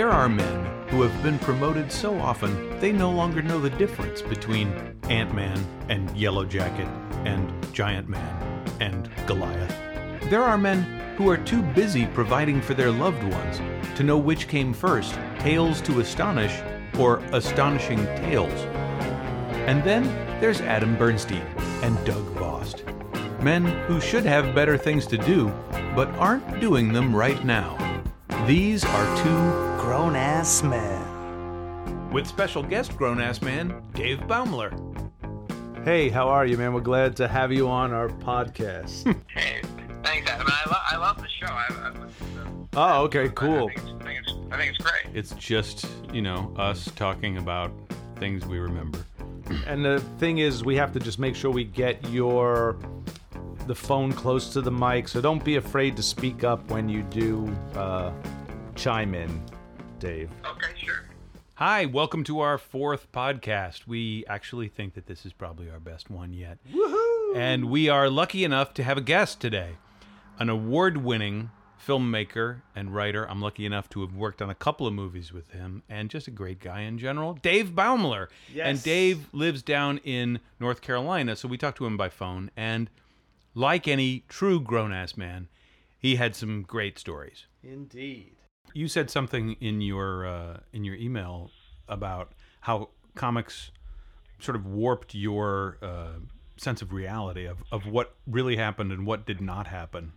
There are men who have been promoted so often they no longer know the difference between Ant Man and Yellow Jacket and Giant Man and Goliath. There are men who are too busy providing for their loved ones to know which came first Tales to Astonish or Astonishing Tales. And then there's Adam Bernstein and Doug Bost. Men who should have better things to do, but aren't doing them right now. These are two Grown ass man. with special guest grown ass man Dave Baumler. Hey, how are you, man? We're glad to have you on our podcast. Hey, thanks, Adam. I, lo- I love the show. I, I, oh, okay, I cool. think, it's, I, think it's, I think it's great. It's just, you know, us talking about things we remember. And the thing is, we have to just make sure we get your the phone close to the mic, so don't be afraid to speak up when you do uh, chime in, Dave. Okay, sure. Hi, welcome to our fourth podcast. We actually think that this is probably our best one yet. Woohoo! And we are lucky enough to have a guest today, an award winning filmmaker and writer. I'm lucky enough to have worked on a couple of movies with him and just a great guy in general, Dave Baumler. Yes. And Dave lives down in North Carolina, so we talked to him by phone. And like any true grown ass man, he had some great stories. Indeed. You said something in your uh, in your email about how comics sort of warped your uh, sense of reality of, of what really happened and what did not happen.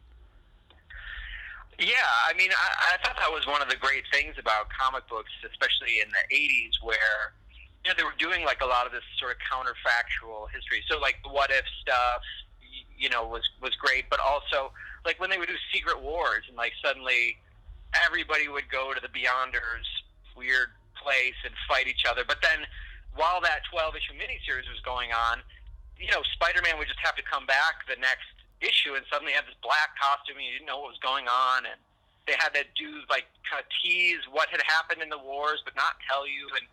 Yeah, I mean, I, I thought that was one of the great things about comic books, especially in the '80s, where you know they were doing like a lot of this sort of counterfactual history. So like what if stuff, you know, was was great, but also like when they would do Secret Wars and like suddenly everybody would go to the Beyonders weird place and fight each other. But then while that 12 issue miniseries was going on, you know, Spider Man would just have to come back the next issue and suddenly have this black costume and you didn't know what was going on and they had to do like tease what had happened in the wars but not tell you and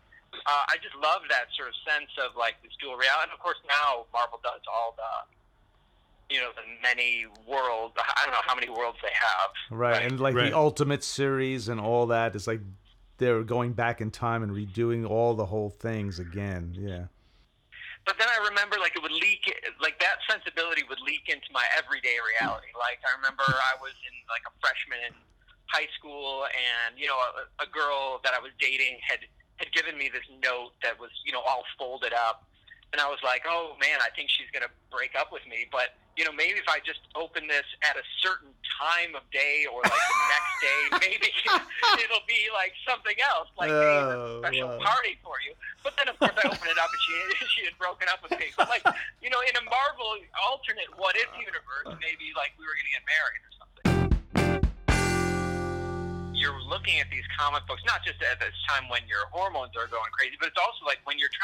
uh, I just love that sort of sense of like this dual reality and of course now Marvel does all the you know the many worlds I don't know how many worlds they have Right, and like Right. the Ultimate Series and all that is like they're going back in time and redoing all the whole things again. Yeah. But then I remember, like it would leak, like that sensibility would leak into my everyday reality. Like I remember, I was in like a freshman in high school, and you know, a, a girl that I was dating had had given me this note that was, you know, all folded up, and I was like, oh man, I think she's gonna break up with me. But you know, maybe if I just open this at a certain time of day or like the next day, maybe it'll be like something else, like there's a Oh, special wow. party for you. But then, of course, I opened it up and she she had broken up with me. But like, you know, in a Marvel alternate what if universe, uh. maybe like we were gonna get married or something. You're looking at these comic books not just at this time when your hormones are going crazy, but it's also like when you're to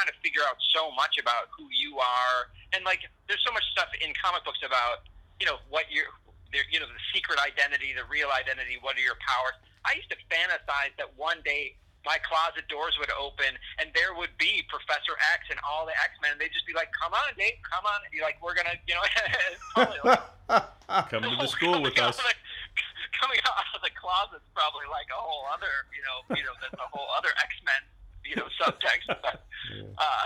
out so much about who you are, and like there's so much stuff in comic books about you know what your you know the secret identity, the real identity, what are your powers. I used to fantasize that one day my closet doors would open and there would be Professor X and all the X Men. And They'd just be like, "Come on, Dave, come on!" And be like, "We're gonna," you know, like, Come to the school with us. coming out of the closet's probably like a whole other, you know, you know, that's a whole other X Men, you know, subtext. But, uh,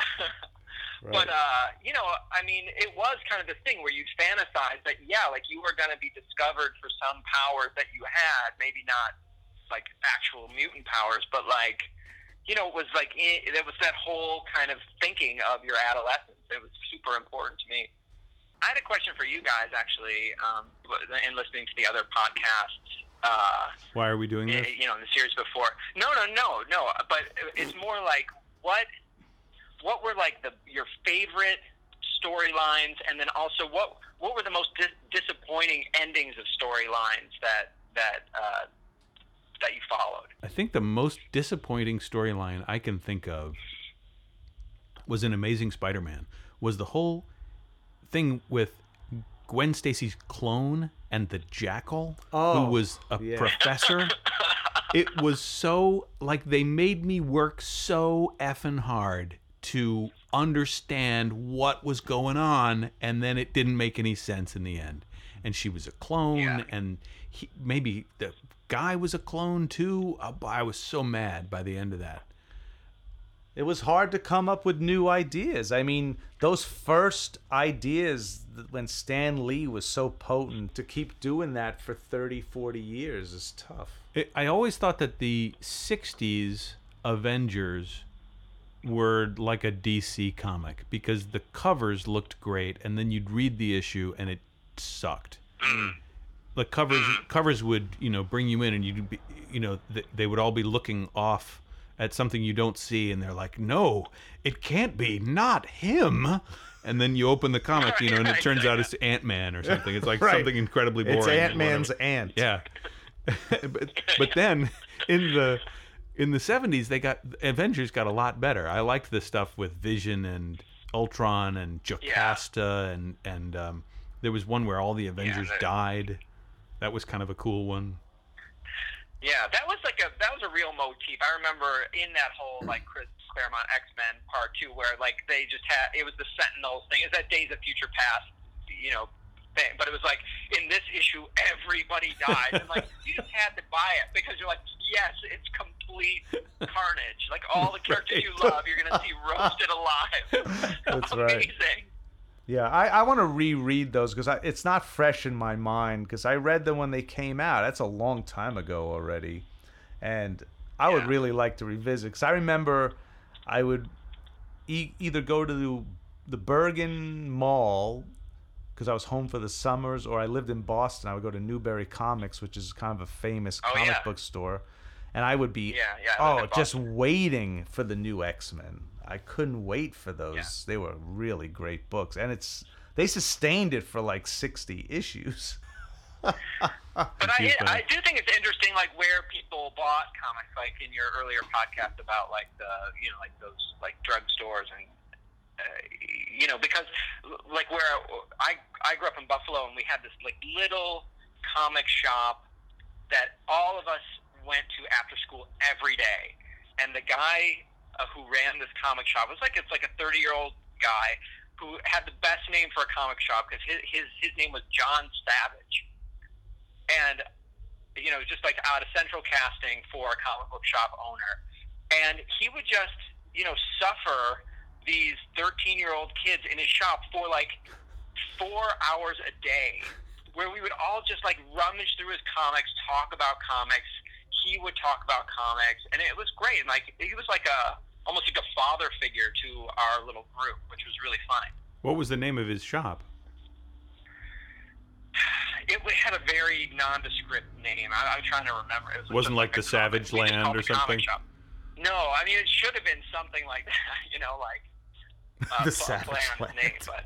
but uh, you know, I mean, it was kind of this thing where you fantasize that, yeah, like you were going to be discovered for some powers that you had, maybe not like actual mutant powers, but like, you know, it was like it, it was that whole kind of thinking of your adolescence. It was super important to me. I had a question for you guys, actually, um, in listening to the other podcasts. Uh, Why are we doing this? you know, in the series before. No, no, no, no. But it's more like what what were like the your favorite storylines, and then also what what were the most dis- disappointing endings of storylines that that uh, that you followed? I think the most disappointing storyline I can think of was in Amazing Spider-Man. Was the whole thing with Gwen Stacy's clone and the Jackal, Oh, who was a yeah. professor. it was so like they made me work so effing hard to understand what was going on, and then it didn't make any sense in the end. And she was a clone, Yeah. and he, maybe the guy was a clone too. Uh, I was so mad by the end of that. It was hard to come up with new ideas. I mean, those first ideas when Stan Lee was so potent to keep doing that for 30, 40 years is tough. It, I always thought that the '60s Avengers were like a DC comic because the covers looked great, and then you'd read the issue and it sucked. Mm. the covers covers would you know bring you in, and you'd be you know th- they would all be looking off at something you don't see, and they're like, "No, it can't be, not him." And then you open the comic, you know, and it turns out it's Ant Man or something. It's like Right. something incredibly boring. It's and Ant Man's whatever. ant. Yeah. but, but then in the in the 70s they got Avengers got a lot better. I liked the stuff with Vision and Ultron and Jocasta and and um, there was one where all the Avengers that- died. That was kind of a cool one. Yeah, that was like a that was a real motif. I remember in that whole like Chris Claremont X Men Part Two, where like they just had it was the Sentinels thing. Is that Days of Future Past, you know, thing? But it was like in this issue, everybody died, and like you just had to buy it because you're like, yes, it's complete carnage. Like all the characters you love, you're gonna see roasted alive. That's right. Yeah, I, I want to reread those because it's not fresh in my mind because I read them when they came out. That's a long time ago already. And I would really like to revisit because I remember I would e- either go to the, the Bergen Mall because I was home for the summers or I lived in Boston. I would go to Newbury Comics, which is kind of a famous Oh, comic yeah. book store. And I would be, Yeah, yeah, oh, just waiting for the new X Men. I couldn't wait for those. Yeah. They were really great books, and it's they sustained it for like sixty issues. But I, I do think it's interesting, like where people bought comics, like in your earlier podcast about like the, you know, like those like drugstores and, uh, you know, because like where I I grew up in Buffalo and we had this like little comic shop that all of us went to after school every day, and the guy uh, who ran this comic shop. Was like it's like a thirty year old guy who had the best name for a comic shop because his, his his name was John Savage. And you know just like out of central casting for a comic book shop owner. And he would just you know suffer these 13 year old kids in his shop for like four hours a day where we would all just like rummage through his comics talk about comics. He would talk about comics. And it was great. And like he was like a almost like a father figure to our little group which was really funny What was the name of his shop? it had a very nondescript name. I, I'm trying to remember. It was Wasn't just like the Savage we just Land or it a comic something? No, I mean it should have been something like that. You know, like uh, The Savage play on his Land. name, but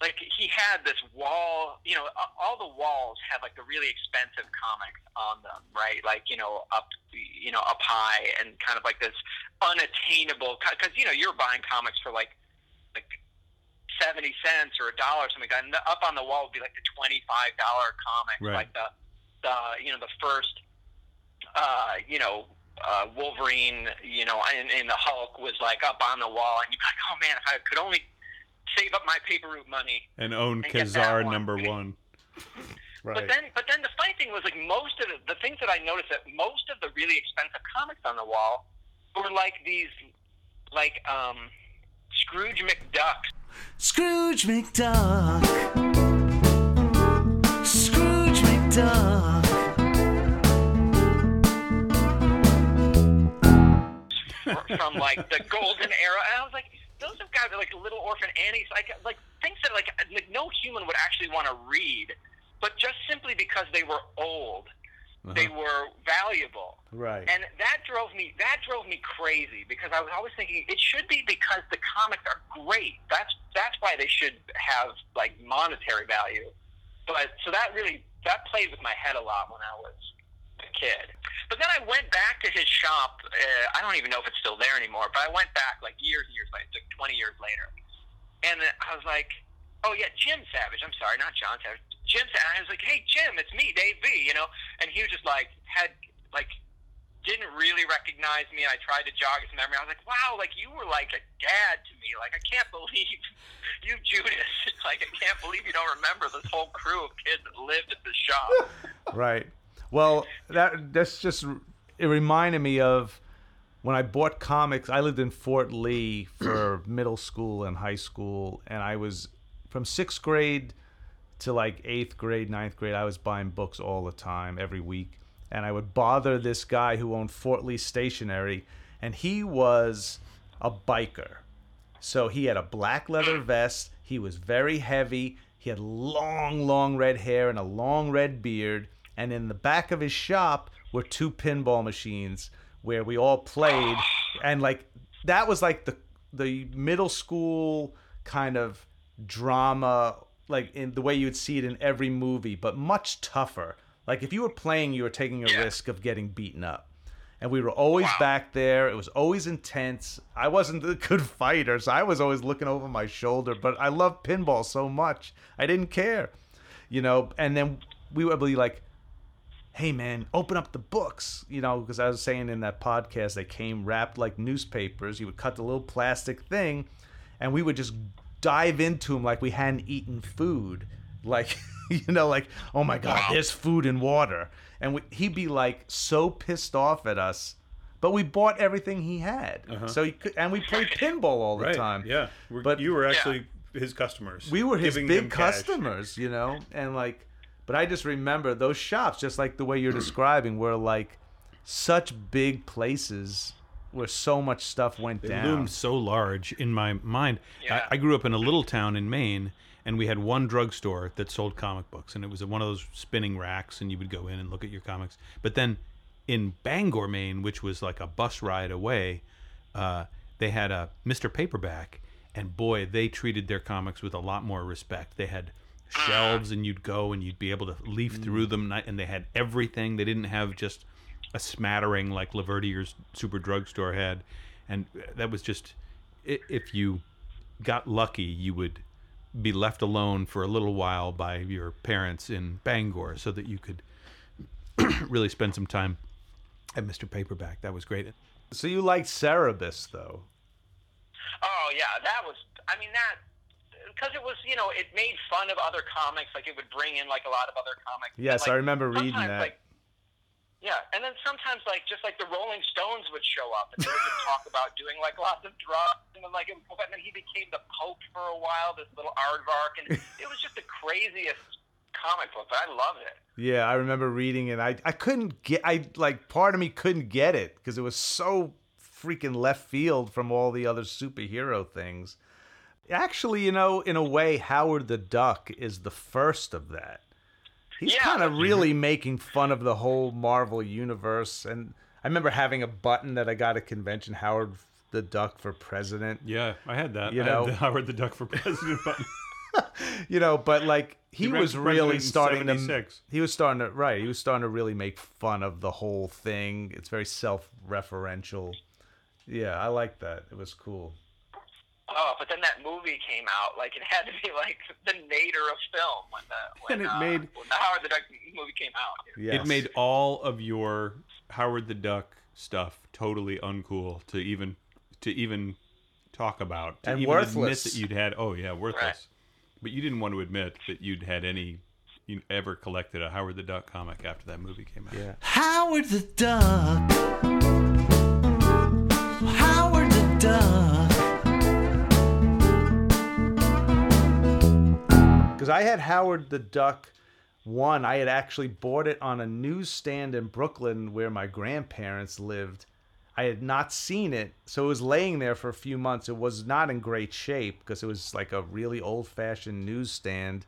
like he had this wall. You know, all the walls had like the really expensive comics on them, right? Like you know, up you know up high and kind of like this unattainable because you know you're buying comics for like like seventy cents or a dollar or something like that. And the, up on the wall would be like the twenty five dollar comics, Right. like the the you know the first uh, you know uh, Wolverine, you know, and, and the Hulk was like up on the wall, and you're like, oh man, if I could only save up my paper route money. And own And Kazar one. number one. But then, but then the funny thing was like most of the, the things that I noticed that most of the really expensive comics on the wall were like these, like um, Scrooge McDuck Scrooge McDuck. Scrooge McDuck. from like the golden era, and I was like, those have got like little orphan Annie's, like like things that like like no human would actually want to read, but just simply because they were old, uh-huh. they were valuable. right. And that drove me that drove me crazy because I was always thinking it should be because the comics are great. That's that's why they should have like monetary value. But so that really that played with my head a lot when I was kid. But then I went back to his shop. Uh, I don't even know if it's still there anymore. But I went back like years and years later, like twenty years later, and I was like, "Oh yeah, Jim Savage. I'm sorry, not John Savage. Jim Savage." I was like, "Hey Jim, it's me, Dave V." You know, and he was just like had like didn't really recognize me. I tried to jog his memory. I was like, wow, like you were like a dad to me. Like I can't believe you, Judas. like I can't believe you don't remember this whole crew of kids that lived at the shop. Right. Well, that that's just it reminded me of when I bought comics. I lived in Fort Lee for middle school and high school, and I was from sixth grade to like eighth grade, ninth grade. I was buying books all the time, every week, and I would bother this guy who owned Fort Lee Stationery, and he was a biker. So he had a black leather vest. He was very heavy. He had long, long red hair and a long red beard. And in the back of his shop were two pinball machines where we all played. And like that was like the the middle school kind of drama, like in the way you would see it in every movie, but much tougher. Like if you were playing, you were taking a Yeah. risk of getting beaten up and we were always Wow. back there. It was always intense. I wasn't a good fighter, so I was always looking over my shoulder. But I loved pinball so much, I didn't care, you know. And then we would be like, "Hey, man, open up the books," you know, because I was saying in that podcast they came wrapped like newspapers. You would cut the little plastic thing, and we would just dive into them like we hadn't eaten food, like you know, like oh my god, there's food and water, and we, he'd be like so pissed off at us. But we bought everything he had, uh-huh. so he could, and we played pinball all the right. time. Yeah. We're, But- you were actually his customers. we were his big him cash. customers, you know, and like, but I just remember those shops, just like the way you're describing, were like such big places where so much stuff went down. It down. loomed so large in my mind. Yeah. I, I grew up in a little town in Maine, and we had one drugstore that sold comic books, and it was one of those spinning racks, and you would go in and look at your comics. But then in Bangor, Maine, which was like a bus ride away, uh, they had a Mr. Paperback, and boy, they treated their comics with a lot more respect. They had shelves, uh. and you'd go and you'd be able to leaf through mm. them, and they had everything. They didn't have just a smattering like Laverdiere's super drugstore had, and uh, that was just if you got lucky, you would be left alone for a little while by your parents in Bangor, so that you could really spend some time at Mr. Paperback. That was great. So you liked Cerebus, though. Oh yeah, that was. I mean that because it was you know it made fun of other comics. Like it would bring in like a lot of other comics. Yes, like, I remember reading that. Like, yeah, and then sometimes like just like the Rolling Stones would show up and they would just talk about doing like lots of drugs and then like it would go back and then he became the Pope for a while. This little aardvark and it was just the craziest comic book, but I loved it. Yeah, I remember reading it. I I couldn't get. I like part of me couldn't get it because it was so freaking left field from all the other superhero things. Actually, you know, in a way, Howard the Duck is the first of that. He's Yeah, kind of mm-hmm. that's- really making fun of the whole Marvel universe, and I remember having a button that I got at convention: Howard the Duck for president. Yeah, I had that. You I had know- the Howard the Duck for president button. you know but like he, He was really starting to. He was starting to right he was starting to really make fun of the whole thing it's very self-referential yeah i like that it was cool Oh, but then that movie came out. Like it had to be like the nadir of film when the when, And it uh, made- when the Howard the Duck movie came out. yes. It made all of your Howard the Duck stuff totally uncool to even to even talk about. To And even admit worthless. that you'd had. Oh yeah, worthless. Right. But you didn't want to admit that you'd had any. You ever collected a Howard the Duck comic after that movie came out? yeah Howard the Duck. Howard the Duck. I had howard the duck one i had actually bought it on a newsstand in brooklyn where my grandparents lived i had not seen it so it was laying there for a few months it was not in great shape because it was like a really old-fashioned newsstand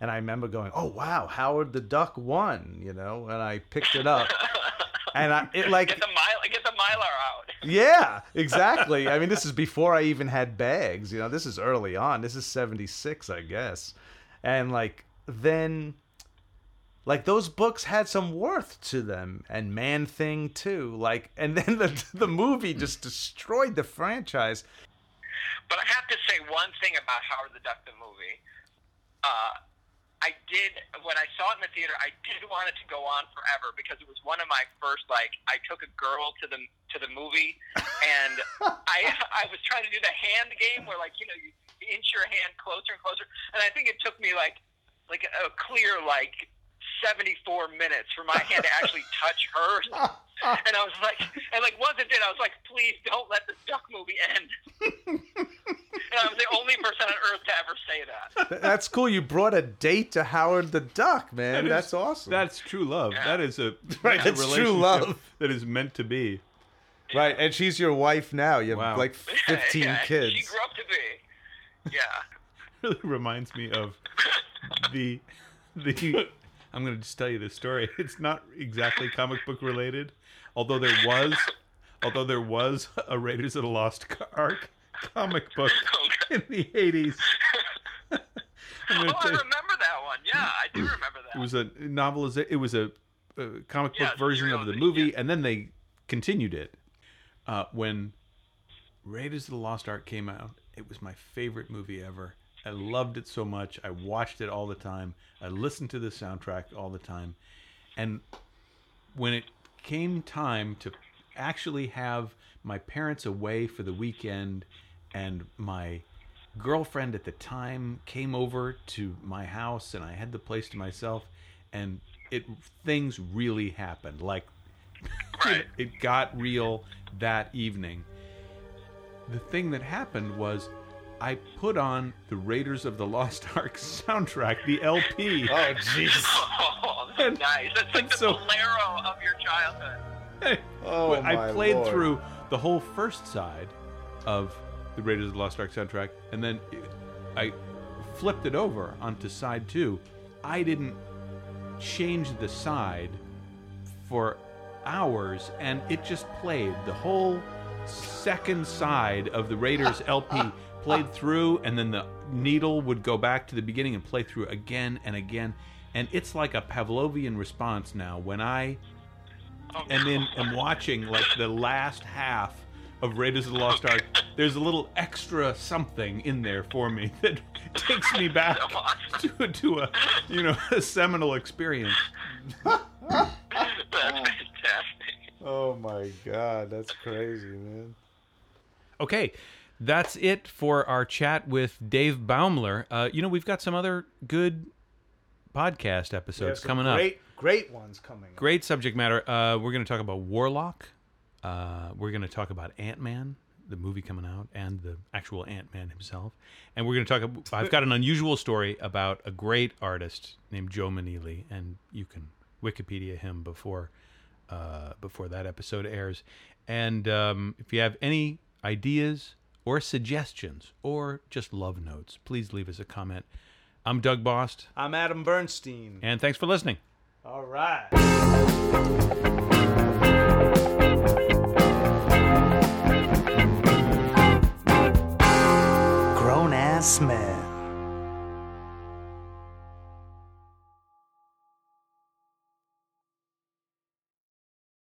and i remember going oh wow howard the duck won you know and i picked it up and i it like Get the mile, get the mylar out. yeah, exactly. I mean, this is before I even had bags. You know, this is early on. This is 76, I guess. And like then like those books had some worth to them and Man Thing too. Like and then the the movie just destroyed the franchise. But I have to say one thing about Howard the Duck the movie. Uh, I did when I saw it in the theater. I did want it to go on forever because it was one of my first like I took a girl to the to the movie, and I I was trying to do the hand game where like you know you inch your hand closer and closer, and I think it took me like like a clear like 74 minutes for my hand to actually touch hers. And I was like, and like once it did, I was like, please don't let this duck movie end. and I was the only person on earth to ever say that. That's cool. You brought a date to Howard the Duck, man. That is- That's awesome. That's true love. That is a Right, that's a that's true love. that is meant to be. right, and she's your wife now. You have Wow. like 15 yeah, kids. She grew up to be. Yeah. really reminds me of the the I'm going to just tell you this story. It's not exactly comic book related, although there was although there was a Raiders of the Lost Ark comic book in the 80s. Oh, I remember that one. Yeah, I do remember that. it was a novelization. It was a, a comic Yeah, book version of the movie, yeah. and then they continued it. Uh, when Raiders of the Lost Ark came out, it was my favorite movie ever. I loved it so much. I watched it all the time. I listened to the soundtrack all the time, and when it came time to actually have my parents away for the weekend and my girlfriend at the time came over to my house and I had the place to myself and it things really happened like Right. it got real that evening the thing that happened was I put on the Raiders of the Lost Ark soundtrack the LP oh, jeez. Oh, that's nice. That's like the so- bolero of your childhood. Oh, I my played Lord. through the whole first side of the Raiders of the Lost Ark soundtrack, and then I flipped it over onto side two. I didn't change the side for hours, and it just played the whole second side of the Raiders LP played through, and then the needle would go back to the beginning and play through again and again. And it's like a Pavlovian response now when I Oh, and then am watching like the last half of Raiders of the Lost Ark, there's a little extra something in there for me that takes me back to, to a you know a seminal experience. Oh my god, that's crazy, man. Okay, that's it for our chat with Dave Baumler. Uh, you know we've got some other good podcast episodes coming up. great, great ones coming. up. Great subject matter. Uh, we're going to talk about Warlock. Uh, we're going to talk about Ant Man, the movie coming out, and the actual Ant Man himself. And we're going to talk. ab- I've got an unusual story about a great artist named Joe Maneely, and you can Wikipedia him before uh, before that episode airs. And um, if you have any ideas or suggestions or just love notes, please leave us a comment. I'm Doug Bost, I'm Adam Bernstein. and thanks for listening. All right. Grown ass men.